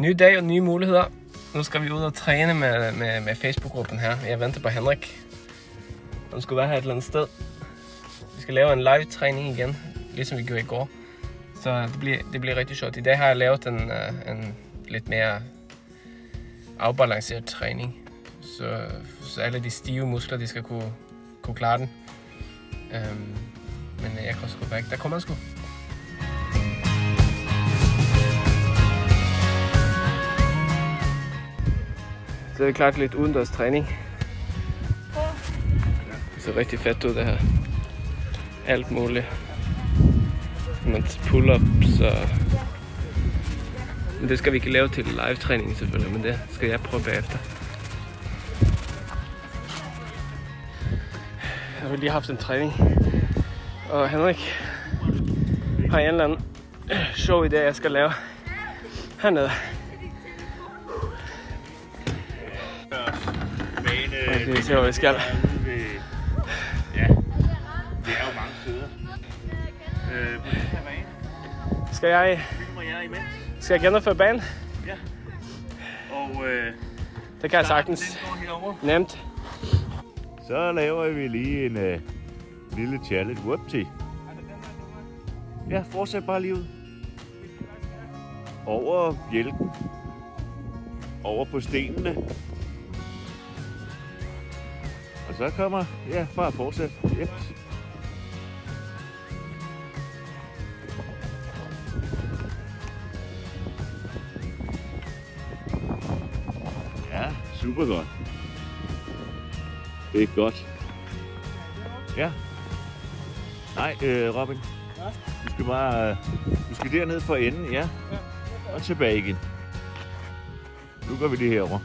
Ny dag og nye muligheder. Nu skal vi ud og træne med, med, med Facebook-gruppen her. Jeg venter på Henrik. Han skulle være her et eller andet sted. Vi skal lave en live-træning igen, ligesom vi gjorde i går. Så det bliver, det bliver rigtig sjovt. I dag har jeg lavet en, øh, en lidt mere afbalanceret træning. Så, så alle de stive muskler, de skal kunne, kunne klare den. Um, men jeg kan også gå væk. Der kommer han sgu. Så er det klart lidt udendørs træning. Det ser rigtig fedt ud det her. Alt muligt. Man pull-ups og... Men det skal vi ikke lave til live-træning selvfølgelig, men det skal jeg prøve bagefter. Jeg har lige haft en træning. Og Henrik har en eller anden sjov idé, jeg skal lave hernede. Men, Okay, vi ser, hvad vi skal. Ja, det er jo mange steder. Øh, på den her bane, Skal jeg, filmer jeg imens. skal jeg gennemføre banen? Ja. Og øh, Det kan jeg sagtens. Nemt. Så laver vi lige en øh, lille challenge. Whoopty. Ja, fortsæt bare lige ud. Over bjælken. Over på stenene. Og så kommer, ja, bare fortsæt. Yes. Ja, super godt. Det er godt. Ja. Nej, øh, Robin. Du skal bare... Øh, du skal derned for enden, ja. Og tilbage igen. Nu gør vi det herover.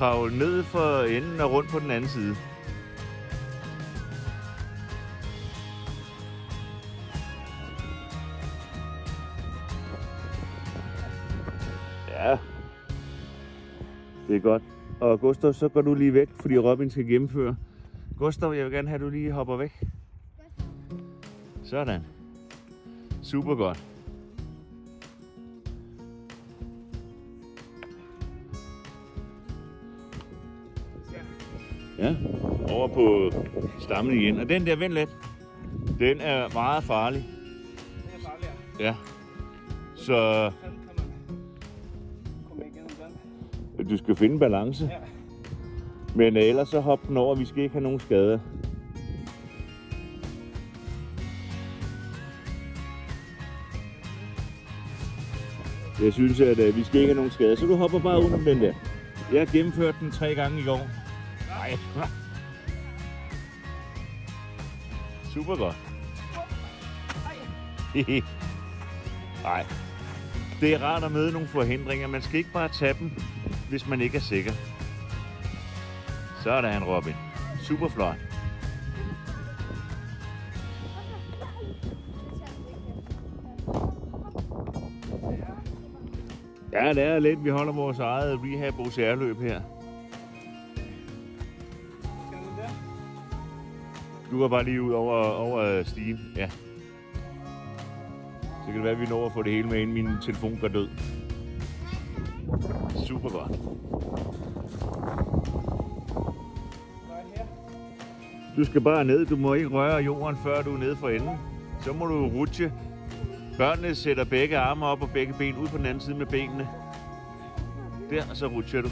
Kravle ned for enden og rundt på den anden side. Ja. Det er godt. Og Gustav, så går du lige væk, fordi Robin skal gennemføre. Gustav, jeg vil gerne have, at du lige hopper væk. Sådan. Super godt. Ja, over på stammen igen. Og den der, vent lidt. Den er meget farlig. Det er farligt, Ja. Så ja. den. du skal finde balance. Ja. Men øh, ellers så hop den over. Vi skal ikke have nogen skader. Jeg synes, at øh, vi skal ikke have nogen skader. Så du hopper bare under den der. Jeg har gennemført den tre gange i går. Nej. Super godt. Nej. Det er rart at møde nogle forhindringer. Man skal ikke bare tage dem, hvis man ikke er sikker. Sådan, Robin. Super flot. Ja, det er lidt. Vi holder vores eget rehab her. Du går bare lige ud over, over stien. Ja. Så kan det være, at vi når at få det hele med, inden min telefon går død. Super godt. Du skal bare ned. Du må ikke røre jorden, før du er nede for enden. Så må du rutsche. Børnene sætter begge arme op og begge ben ud på den anden side med benene. Der, og så rutscher du.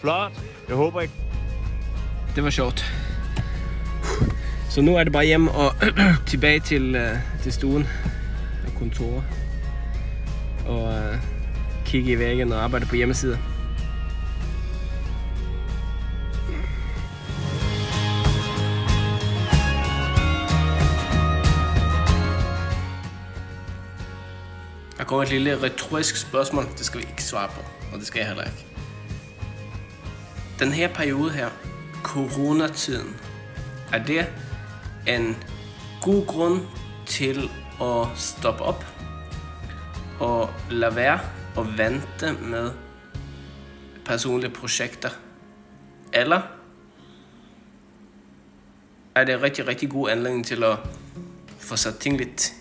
Flot. Jeg håber ikke... Det var sjovt. Så nu er det bare hjem og tilbage til, øh, til stuen og kontoret. Og uh, kigge i væggen og arbejde på hjemmesider. Der kommer et lille retorisk spørgsmål. Det skal vi ikke svare på, og det skal jeg heller ikke. Den her periode her, coronatiden, er det en god grund til at stoppe op og lade være og vente med personlige projekter? Eller er det en rigtig, rigtig god anledning til at få sat ting lidt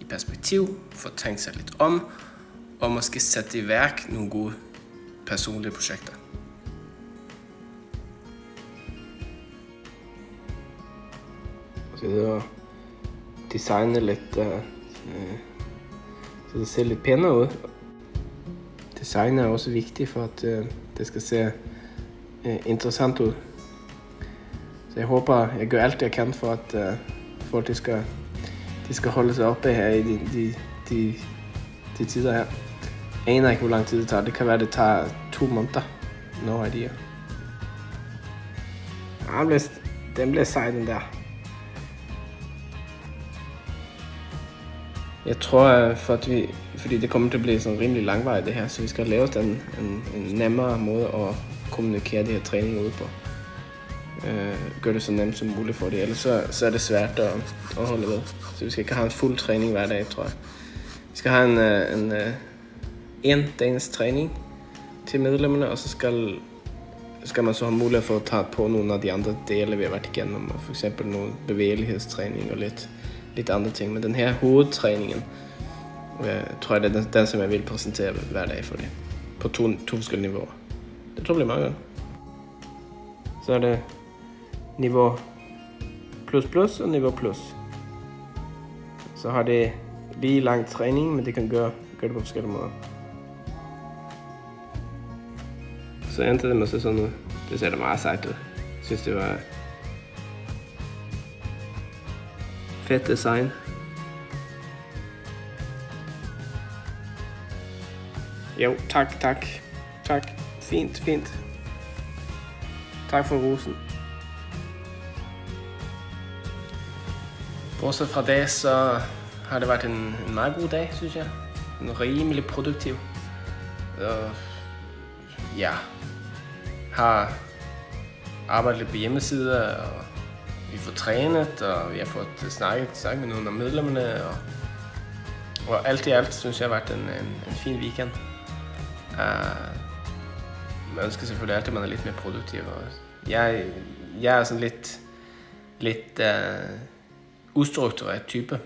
i perspektiv, få tænkt sig lidt om, og måske sætte i værk nogle gode personlige projekter. Så å designe litt uh, øh, øh, så det ser litt penere ut. Design er også viktig for at uh, det skal se uh, interessant ut. Så jeg håper jeg gjør alt jeg kan for at uh, folk skal, de skal holde seg oppe her i de, de, de, de tider her. Jeg aner ikke, hvor lang tid det tar. Det kan være, det tar to måneder. No idea. Ja, den ble, den bliver sej, den der. Jeg tror, for at vi, fordi det kommer til at blive sådan rimelig langvarigt det her, så vi skal lave den en, en nemmere måde at kommunikere de her træninger ud på. Øh, gør det så nemt som muligt for det, ellers så, så er det svært at, at holde ved. Så vi skal ikke have en fuld træning hver dag, tror jeg. Vi skal have en, øh, en, en, en dagens træning til medlemmerne, og så skal, skal man så have mulighed for at tage på nogle af de andre dele, vi har været igennem, for eksempel noget bevægelighedstræning og lidt lidt andre ting. Men den her hovedtræningen, øh, tror jeg, det er den, den, som jeg vil præsentere hver dag for det. På to, to forskellige niveauer. Det tror jeg bliver meget godt. Så er det niveau plus plus og niveau plus. Så har det lige lang træning, men det kan gøre, gøre det på forskellige måder. Så endte det med sådan noget. Det ser da meget sejt ud. Jeg synes, det var fedt design. Jo, tak, tak. Tak. Fint, fint. Tak for rosen. Bortset fra det, så har det været en, en meget god dag, synes jeg. En rimelig produktiv. Og ja, har arbejdet lidt på hjemmesider og vi får trænet, og vi har fået snakket, snakket med nogle af medlemmerne, og, og alt i alt synes jeg har været en, en, en fin weekend. Uh, man ønsker selvfølgelig altid, at man er lidt mere produktiv. Og jeg, jeg er sådan lidt, lidt uh, ustruktureret type.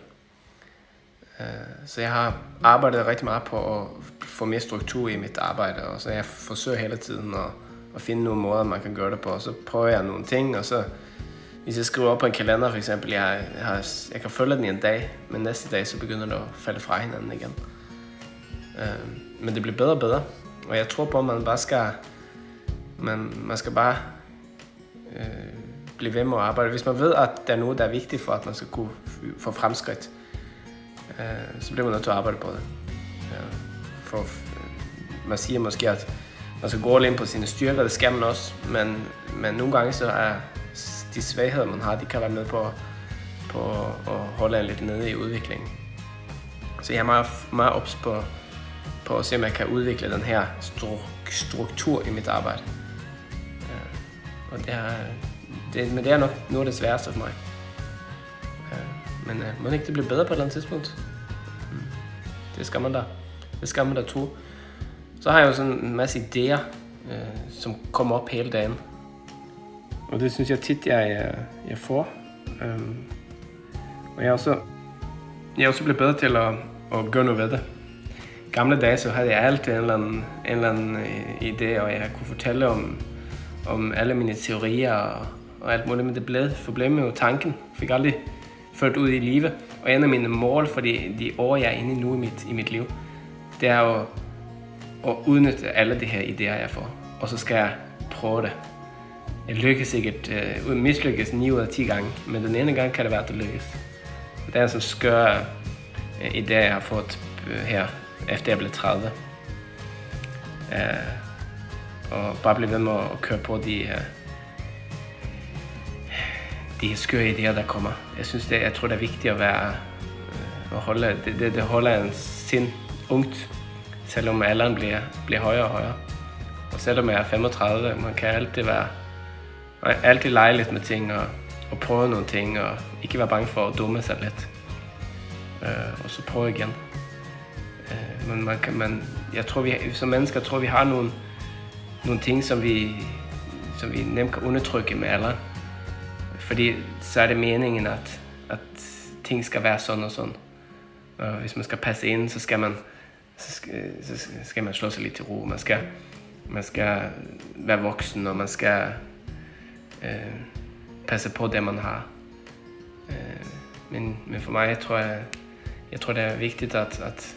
Uh, så jeg har arbejdet rigtig meget på at få mere struktur i mit arbejde, og så jeg forsøger hele tiden at, at finde nogle måder, man kan gøre det på. Og så prøver jeg nogle ting, og så hvis jeg skriver op på en kalender for eksempel, jeg, jeg, har, jeg kan følge den i en dag, men næste dag så begynder det at falde fra hinanden igen. Uh, men det bliver bedre og bedre, og jeg tror på, at man bare skal, man, man skal bare uh, blive ved med at arbejde. Hvis man ved, at der er noget, der er vigtigt for, at man skal kunne få fremskridt, uh, så bliver man nødt til at arbejde på det. Uh, for, uh, man siger måske, at man skal gå ind på sine styrker, det skal man også, men, men nogle gange så er de svagheder, man har, de kan være med på, på at holde en lidt nede i udviklingen. Så jeg er meget, meget ops på, på at se, om jeg kan udvikle den her struktur i mit arbejde. Øh, og det er, det, men det er nok noget af det sværeste for mig. Øh, men uh, må ikke det blive bedre på et eller andet tidspunkt? Hmm. Det skal man da. Det skal man da tro. Så har jeg jo sådan en masse idéer, øh, som kommer op hele dagen. Og det synes jeg tit, jeg, jeg får. Um, og jeg er, også, jeg er også blevet bedre til at, at gøre noget ved det. Gamle dage så havde jeg altid en eller anden, en eller anden øh, idé, og jeg kunne fortælle om, om alle mine teorier og, og alt muligt, men det blev problemet med tanken. Jeg fik aldrig ført ud i livet. Og en af mine mål for de, de år, jeg er inde i nu i mit, i mit liv, det er at, at udnytte alle de her idéer, jeg får. Og så skal jeg prøve det jeg lykkes sikkert, øh, mislykkes 9 ud af 10 gange, men den ene gang kan det være, at det lykkes. Det er en sådan skør øh, idé, jeg har fået øh, her, efter jeg blev 30. Øh, og bare blive ved med at køre på de, øh, de skøre idéer, der kommer. Jeg synes, det, jeg tror, det er vigtigt at være, øh, at holde, det, det, det holder en sind ungt, selvom alderen bliver, bliver højere og højere. Og selvom jeg er 35, man kan altid være og altid lege lidt med ting og, og prøve nogle ting og ikke være bange for at dumme sig lidt. Uh, og så prøve igen. Uh, men man kan, man, jeg tror, vi som mennesker tror, vi har nogle, nogle ting, som vi, som vi nemt kan undertrykke med alderen. Fordi så er det meningen, at, at ting skal være sådan og sådan. Og hvis man skal passe ind, så skal man, så skal, så skal man slå sig lidt til ro. Man skal, man skal være voksen, og man skal øh, passe på det, man har. Øh, men, men for mig tror jeg, jeg tror, det er vigtigt, at, at,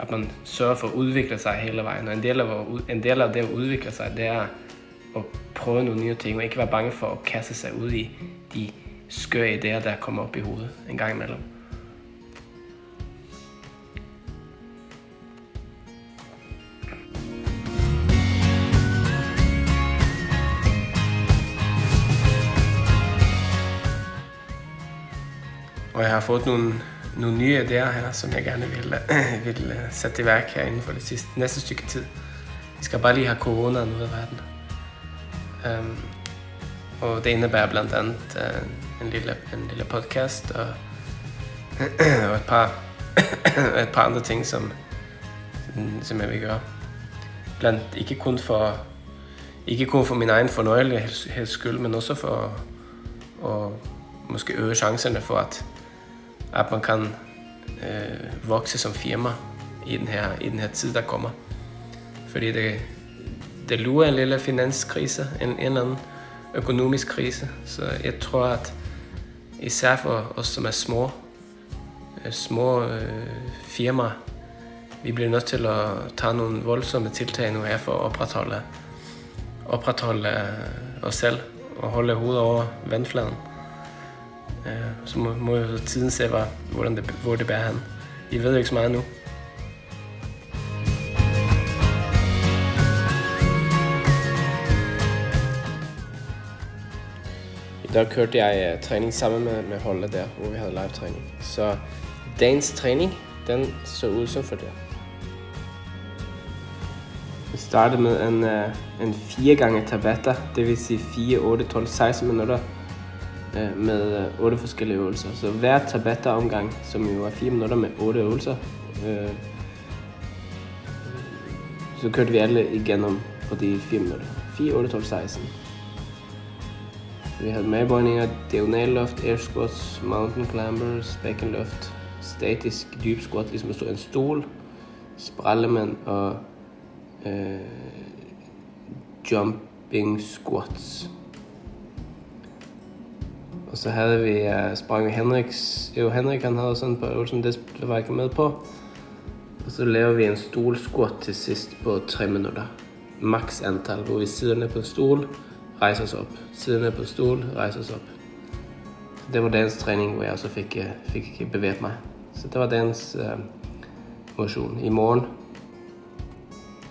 at man sørger for at udvikle sig hele vejen. Og en del af, en del af det at udvikle sig, det er at prøve nogle nye ting, og ikke være bange for at kaste sig ud i de skøre idéer, der kommer op i hovedet en gang imellem. Har fået nogle, nogle nye idéer her, som jeg gerne vil, øh, vil øh, sætte i værk her inden for det sidste, næste stykke tid. Vi skal bare lige have corona ud af verden. Um, og det indebærer blandt andet uh, en, lille, en lille podcast og, og et, par, et par andre ting, som, som jeg vil gøre. Blandt, ikke kun for ikke kun for min egen fornøjelighed skyld, men også for at måske øge chancerne for, at at man kan øh, vokse som firma i den her, i den her tid, der kommer. Fordi det, det lurer en lille finanskrise, en, en eller anden økonomisk krise. Så jeg tror, at især for os, som er små, øh, små øh, firmaer, vi bliver nødt til at tage nogle voldsomme tiltag nu her for at opretholde, opretholde øh, os selv og holde hovedet over vandfladen. Øh, så må, må jo tiden se, hvor, hvordan det, hvor det bærer hen. I ved jo ikke så meget nu. I dag kørte jeg øh, træning sammen med, med holdet der, hvor vi havde live træning. Så dagens træning, den så ud som for det. Vi startede med en, øh, en 4 gange tabata, det vil sige 4, 8, 12, 16 minutter øh, med øh, otte forskellige øvelser. Så hver tabata-omgang, som jo er 4 minutter med otte øvelser, øh, så kørte vi alle igennem på de 4 minutter. 4, 8, 12, 16. Vi havde medbøjninger, diagonalluft, air squats, mountain climbers, bækkenluft, statisk dyb squat, ligesom at stå en stol, sprallemand og øh, jumping squats. Og så havde vi øh, uh, sprang Henriks, jo Henrik han havde sådan på øvelsen, det, det var ikke med på. Og så laver vi en stolsquat til sidst på 3 minutter. Max antal, hvor vi sidder ned på stol, rejser os op. Sidder ned på stol, rejser os op. Det var dagens træning, hvor jeg også fik, øh, fik bevæget mig. Så det var dagens uh, motion. I morgen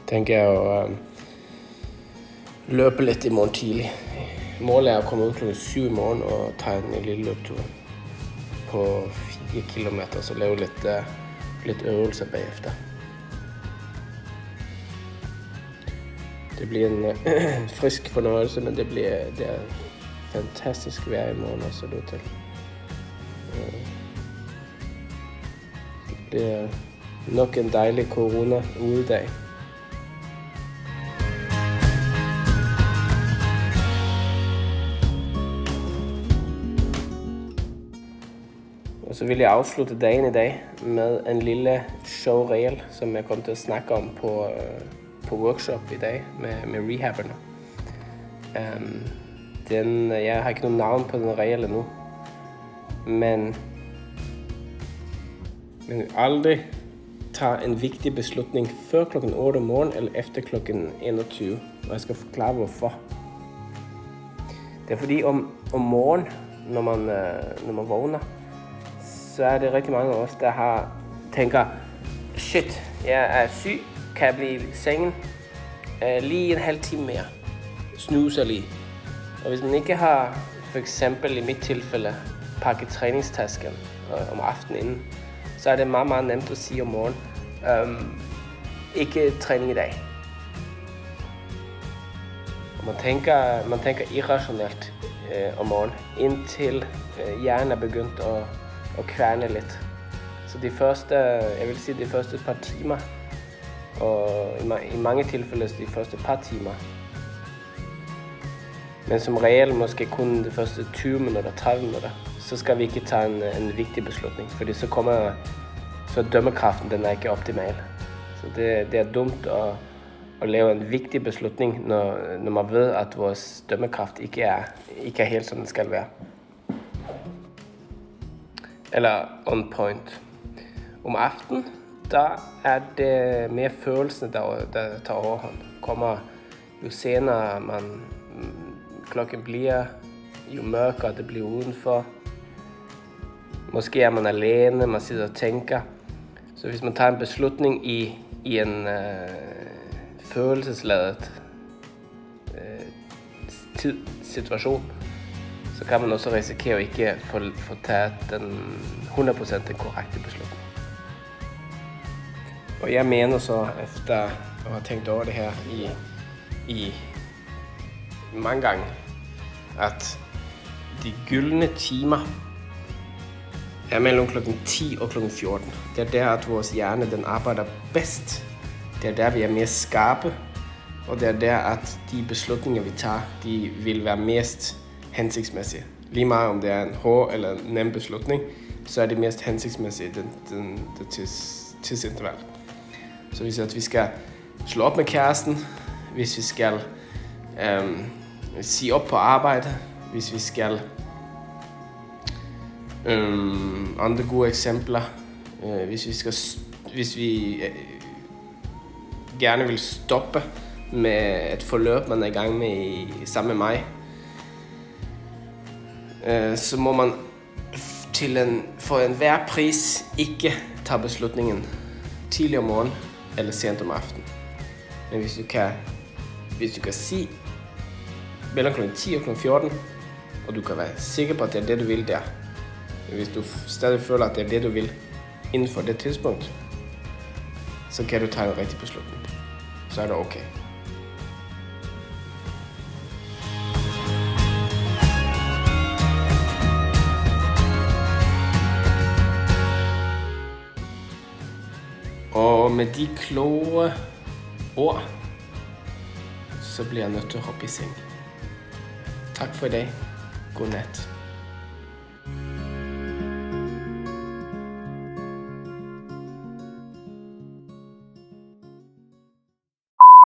tænker jeg at uh, løbe lidt i morgen tidlig. Målet er at komme ud klokken 7 i morgen og tage en lille løbetur på 4 km, så lave lidt, uh, eh, lidt øvelser bagefter. Det bliver en frisk fornøjelse, men det bliver det er fantastisk vejr i morgen også, det til. Eh, det bliver nok en dejlig corona-udedag. Og så vil jeg afslutte dagen i dag med en lille showreel, som jeg kommer til at snakke om på, øh, på workshop i dag med, med rehabberne. Um, den, jeg har ikke nogen navn på den regel endnu, men men aldrig tage en vigtig beslutning før klokken 8 om morgenen eller efter klokken 21. Og jeg skal forklare hvorfor. Det er fordi om, om morgenen, når man, øh, når man vågner, så er det rigtig mange af os, der har, tænker, shit, jeg er syg, kan jeg blive i sengen øh, lige en halv time mere. Snuser lige. Og hvis man ikke har, for eksempel i mit tilfælde, pakket træningstasken øh, om aftenen inden, så er det meget, meget nemt at sige om morgenen, um, ikke træning i dag. Og man tænker, man tænker irrationelt øh, om morgenen, indtil øh, hjernen er begyndt at og kværne lidt. Så de første, jeg vil sige de første par timer, og i, i mange tilfælde de første par timer, Men som regel måske kun de første 20 minutter, 30 minutter, så skal vi ikke tage en, en vigtig beslutning, fordi så kommer så dømmekraften den er ikke optimal. Så det, det er dumt at, at lave en vigtig beslutning, når, når man ved, at vores dømmekraft ikke er, ikke er helt som den skal være. Eller on point. Om aften, der er det mere følelsene, der, der tager overhånd. Kommer jo senere man, mm, klokken bliver, jo mørkere det bliver udenfor. Måske er man alene, man sidder og tænker. Så hvis man tager en beslutning i, i en øh, følelsesladet øh, tid, situation, så kan man også risikere at ikke få, få taget den 100% den korrekte beslutning. Og jeg mener så, efter at have tænkt over det her i, i mange gange, at de gyldne timer er mellem klokken 10 og klokken 14. Det er der, at vores hjerne den arbejder bedst. Det er der, vi er mere skarpe, og det er der, at de beslutninger, vi tager, de vil være mest hensigtsmæssige. Lige meget om det er en hård eller en nem beslutning, så er det mest hensigtsmæssige den, den, det tids, tidsinterval. Så hvis at vi skal slå op med kæresten, hvis vi skal øhm, sige op på arbejde, hvis vi skal øhm, andre gode eksempler, øh, hvis vi skal hvis vi øh, gerne vil stoppe med et forløb, man er i gang med i, sammen med mig, øh, så må man til en, for enhver pris ikke tage beslutningen tidlig om morgenen eller sent om aftenen. Men hvis du kan, hvis du kan sige mellem kl. 10 og kl. 14, og du kan være sikker på, at det er det, du vil der. Hvis du stadig føler, at det er det, du vil inden for det tidspunkt, så kan du tage en rigtig beslutning. Så er det okay. Og med de kloge ord, så bliver jeg nødt til at hoppe i seng. Tak for i dag. God nat.